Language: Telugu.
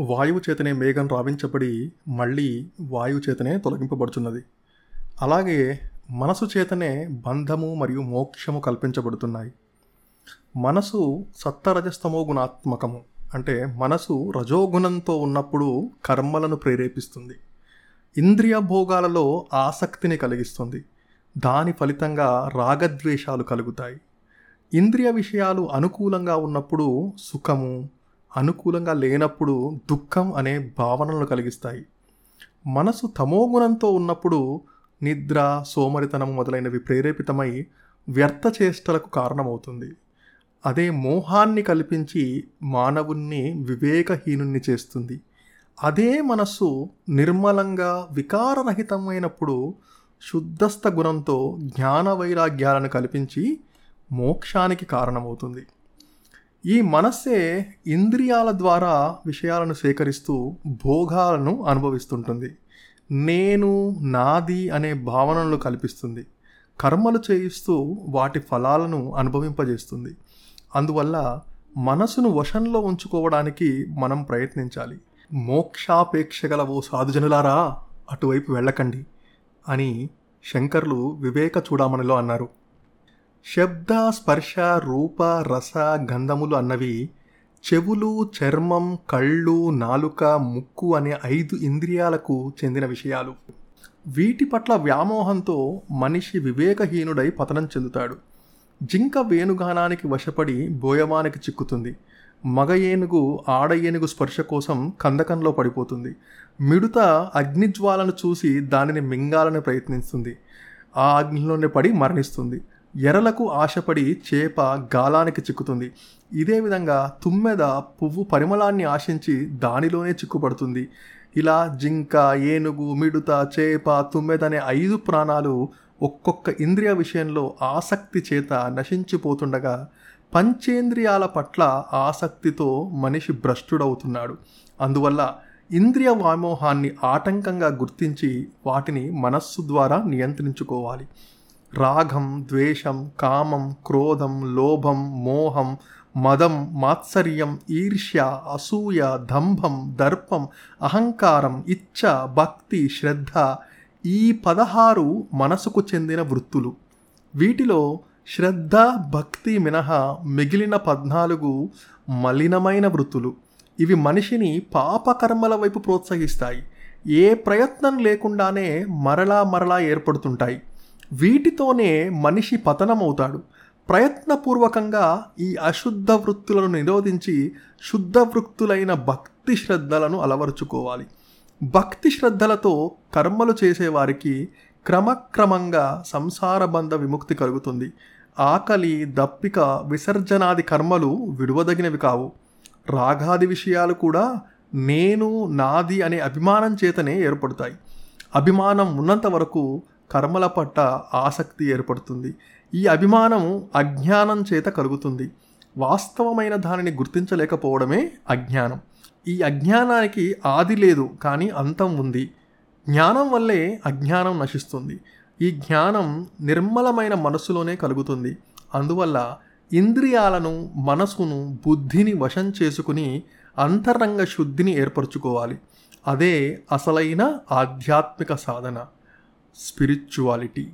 వాయువు చేతనే మేఘం రావించబడి మళ్ళీ వాయువు చేతనే తొలగింపబడుచున్నది. అలాగే మనసు చేతనే బంధము మరియు మోక్షము కల్పించబడుతున్నాయి. మనసు సత్తరజస్తమో గుణాత్మకము. అంటే మనసు రజోగుణంతో ఉన్నప్పుడు కర్మలను ప్రేరేపిస్తుంది. ఇంద్రియ భోగాలలో ఆసక్తిని కలిగిస్తుంది. దాని ఫలితంగా రాగద్వేషాలు కలుగుతాయి. ఇంద్రియ విషయాలు అనుకూలంగా ఉన్నప్పుడు సుఖము అనుకూలంగా లేనప్పుడు దుఃఖం అనే భావనలు కలిగిస్తాయి. మనసు తమోగుణంతో ఉన్నప్పుడు నిద్ర సోమరితనం మొదలైనవి ప్రేరేపితమై వ్యర్థ చేష్టలకు కారణమవుతుంది. అదే మోహాన్ని కల్పించి మానవుణ్ణి వివేకహీనుణ్ణి చేస్తుంది. అదే మనస్సు నిర్మలంగా వికారరహితమైనప్పుడు శుద్ధస్థ గుణంతో జ్ఞాన వైరాగ్యాలను కల్పించి మోక్షానికి కారణమవుతుంది. ఈ మనస్సే ఇంద్రియాల ద్వారా విషయాలను సేకరిస్తూ భోగాలను అనుభవిస్తుంటుంది. నేను నాది అనే భావనలు కల్పిస్తుంది. కర్మలు చేయిస్తూ వాటి ఫలాలను అనుభవింపజేస్తుంది. అందువల్ల మనసును వశంలో ఉంచుకోవడానికి మనం ప్రయత్నించాలి. మోక్షాపేక్ష గల ఓ సాధుజనులారా అటువైపు వెళ్ళకండి అని శంకర్లు వివేక చూడామణిలో అన్నారు. శబ్ద స్పర్శ రూప రస గంధములు అన్నవి చెవులు చర్మం కళ్ళు నాలుక ముక్కు అనే ఐదు ఇంద్రియాలకు చెందిన విషయాలు. వీటి పట్ల వ్యామోహంతో మనిషి వివేకహీనుడై పతనం చెందుతాడు. జింక వేణుగానానికి వశపడి బోయమానికి చిక్కుతుంది. మగ ఏనుగు ఆడ ఏనుగు స్పర్శ కోసం కందకంలో పడిపోతుంది. మిడుత అగ్నిజ్వాలను చూసి దానిని మింగాలని ప్రయత్నిస్తుంది. ఆ అగ్నిలోనే పడి మరణిస్తుంది. ఎరలకు ఆశపడి చేప గాలానికి చిక్కుతుంది. ఇదే విధంగా తుమ్మెద పువ్వు పరిమళాన్ని ఆశించి దానిలోనే చిక్కుపడుతుంది. ఇలా జింక ఏనుగు మిడుత చేప తుమ్మెద అనే ఐదు ప్రాణాలు ఒక్కొక్క ఇంద్రియ విషయంలో ఆసక్తి చేత నశించిపోతుండగా పంచేంద్రియాల పట్ల ఆసక్తితో మనిషి భ్రష్టుడవుతున్నాడు. అందువల్ల ఇంద్రియ వ్యామోహాన్ని ఆటంకంగా గుర్తించి వాటిని మనస్సు ద్వారా నియంత్రించుకోవాలి. రాగం ద్వేషం కామం క్రోధం లోభం మోహం మదం మాత్సర్యం ఈర్ష్య అసూయ దంభం దర్పం అహంకారం ఇచ్చ భక్తి శ్రద్ధ ఈ పదహారు మనసుకు చెందిన వృత్తులు. వీటిలో శ్రద్ధ భక్తి మినహా మిగిలిన పద్నాలుగు మలినమైన వృత్తులు. ఇవి మనిషిని పాపకర్మల వైపు ప్రోత్సహిస్తాయి. ఏ ప్రయత్నం లేకుండానే మరలా మరలా ఏర్పడుతుంటాయి. వీటితోనే మనిషి పతనమవుతాడు. ప్రయత్నపూర్వకంగా ఈ అశుద్ధ వృత్తులను నిరోధించి శుద్ధ వృత్తులైన భక్తి శ్రద్ధలను అలవరుచుకోవాలి. భక్తి శ్రద్ధలతో కర్మలు చేసేవారికి క్రమక్రమంగా సంసార బంధ విముక్తి కలుగుతుంది. ఆకలి దప్పిక విసర్జనాది కర్మలు విడువదగినవి కావు. రాగాది విషయాలు కూడా నేను నాది అనే అభిమానం చేతనే ఏర్పడతాయి. అభిమానం ఉన్నంత వరకు కర్మల పట్ల ఆసక్తి ఏర్పడుతుంది. ఈ అభిమానం అజ్ఞానం చేత కలుగుతుంది. వాస్తవమైన దానిని గుర్తించలేకపోవడమే అజ్ఞానం. ఈ అజ్ఞానానికి ఆది లేదు కానీ అంతం ఉంది. జ్ఞానం వల్లే అజ్ఞానం నశిస్తుంది. ఈ జ్ఞానం నిర్మలమైన మనసులోనే కలుగుతుంది. అందువల్ల ఇంద్రియాలను మనసును బుద్ధిని వశం చేసుకుని అంతరంగ శుద్ధిని ఏర్పరచుకోవాలి. అదే అసలైన ఆధ్యాత్మిక సాధన. spirituality.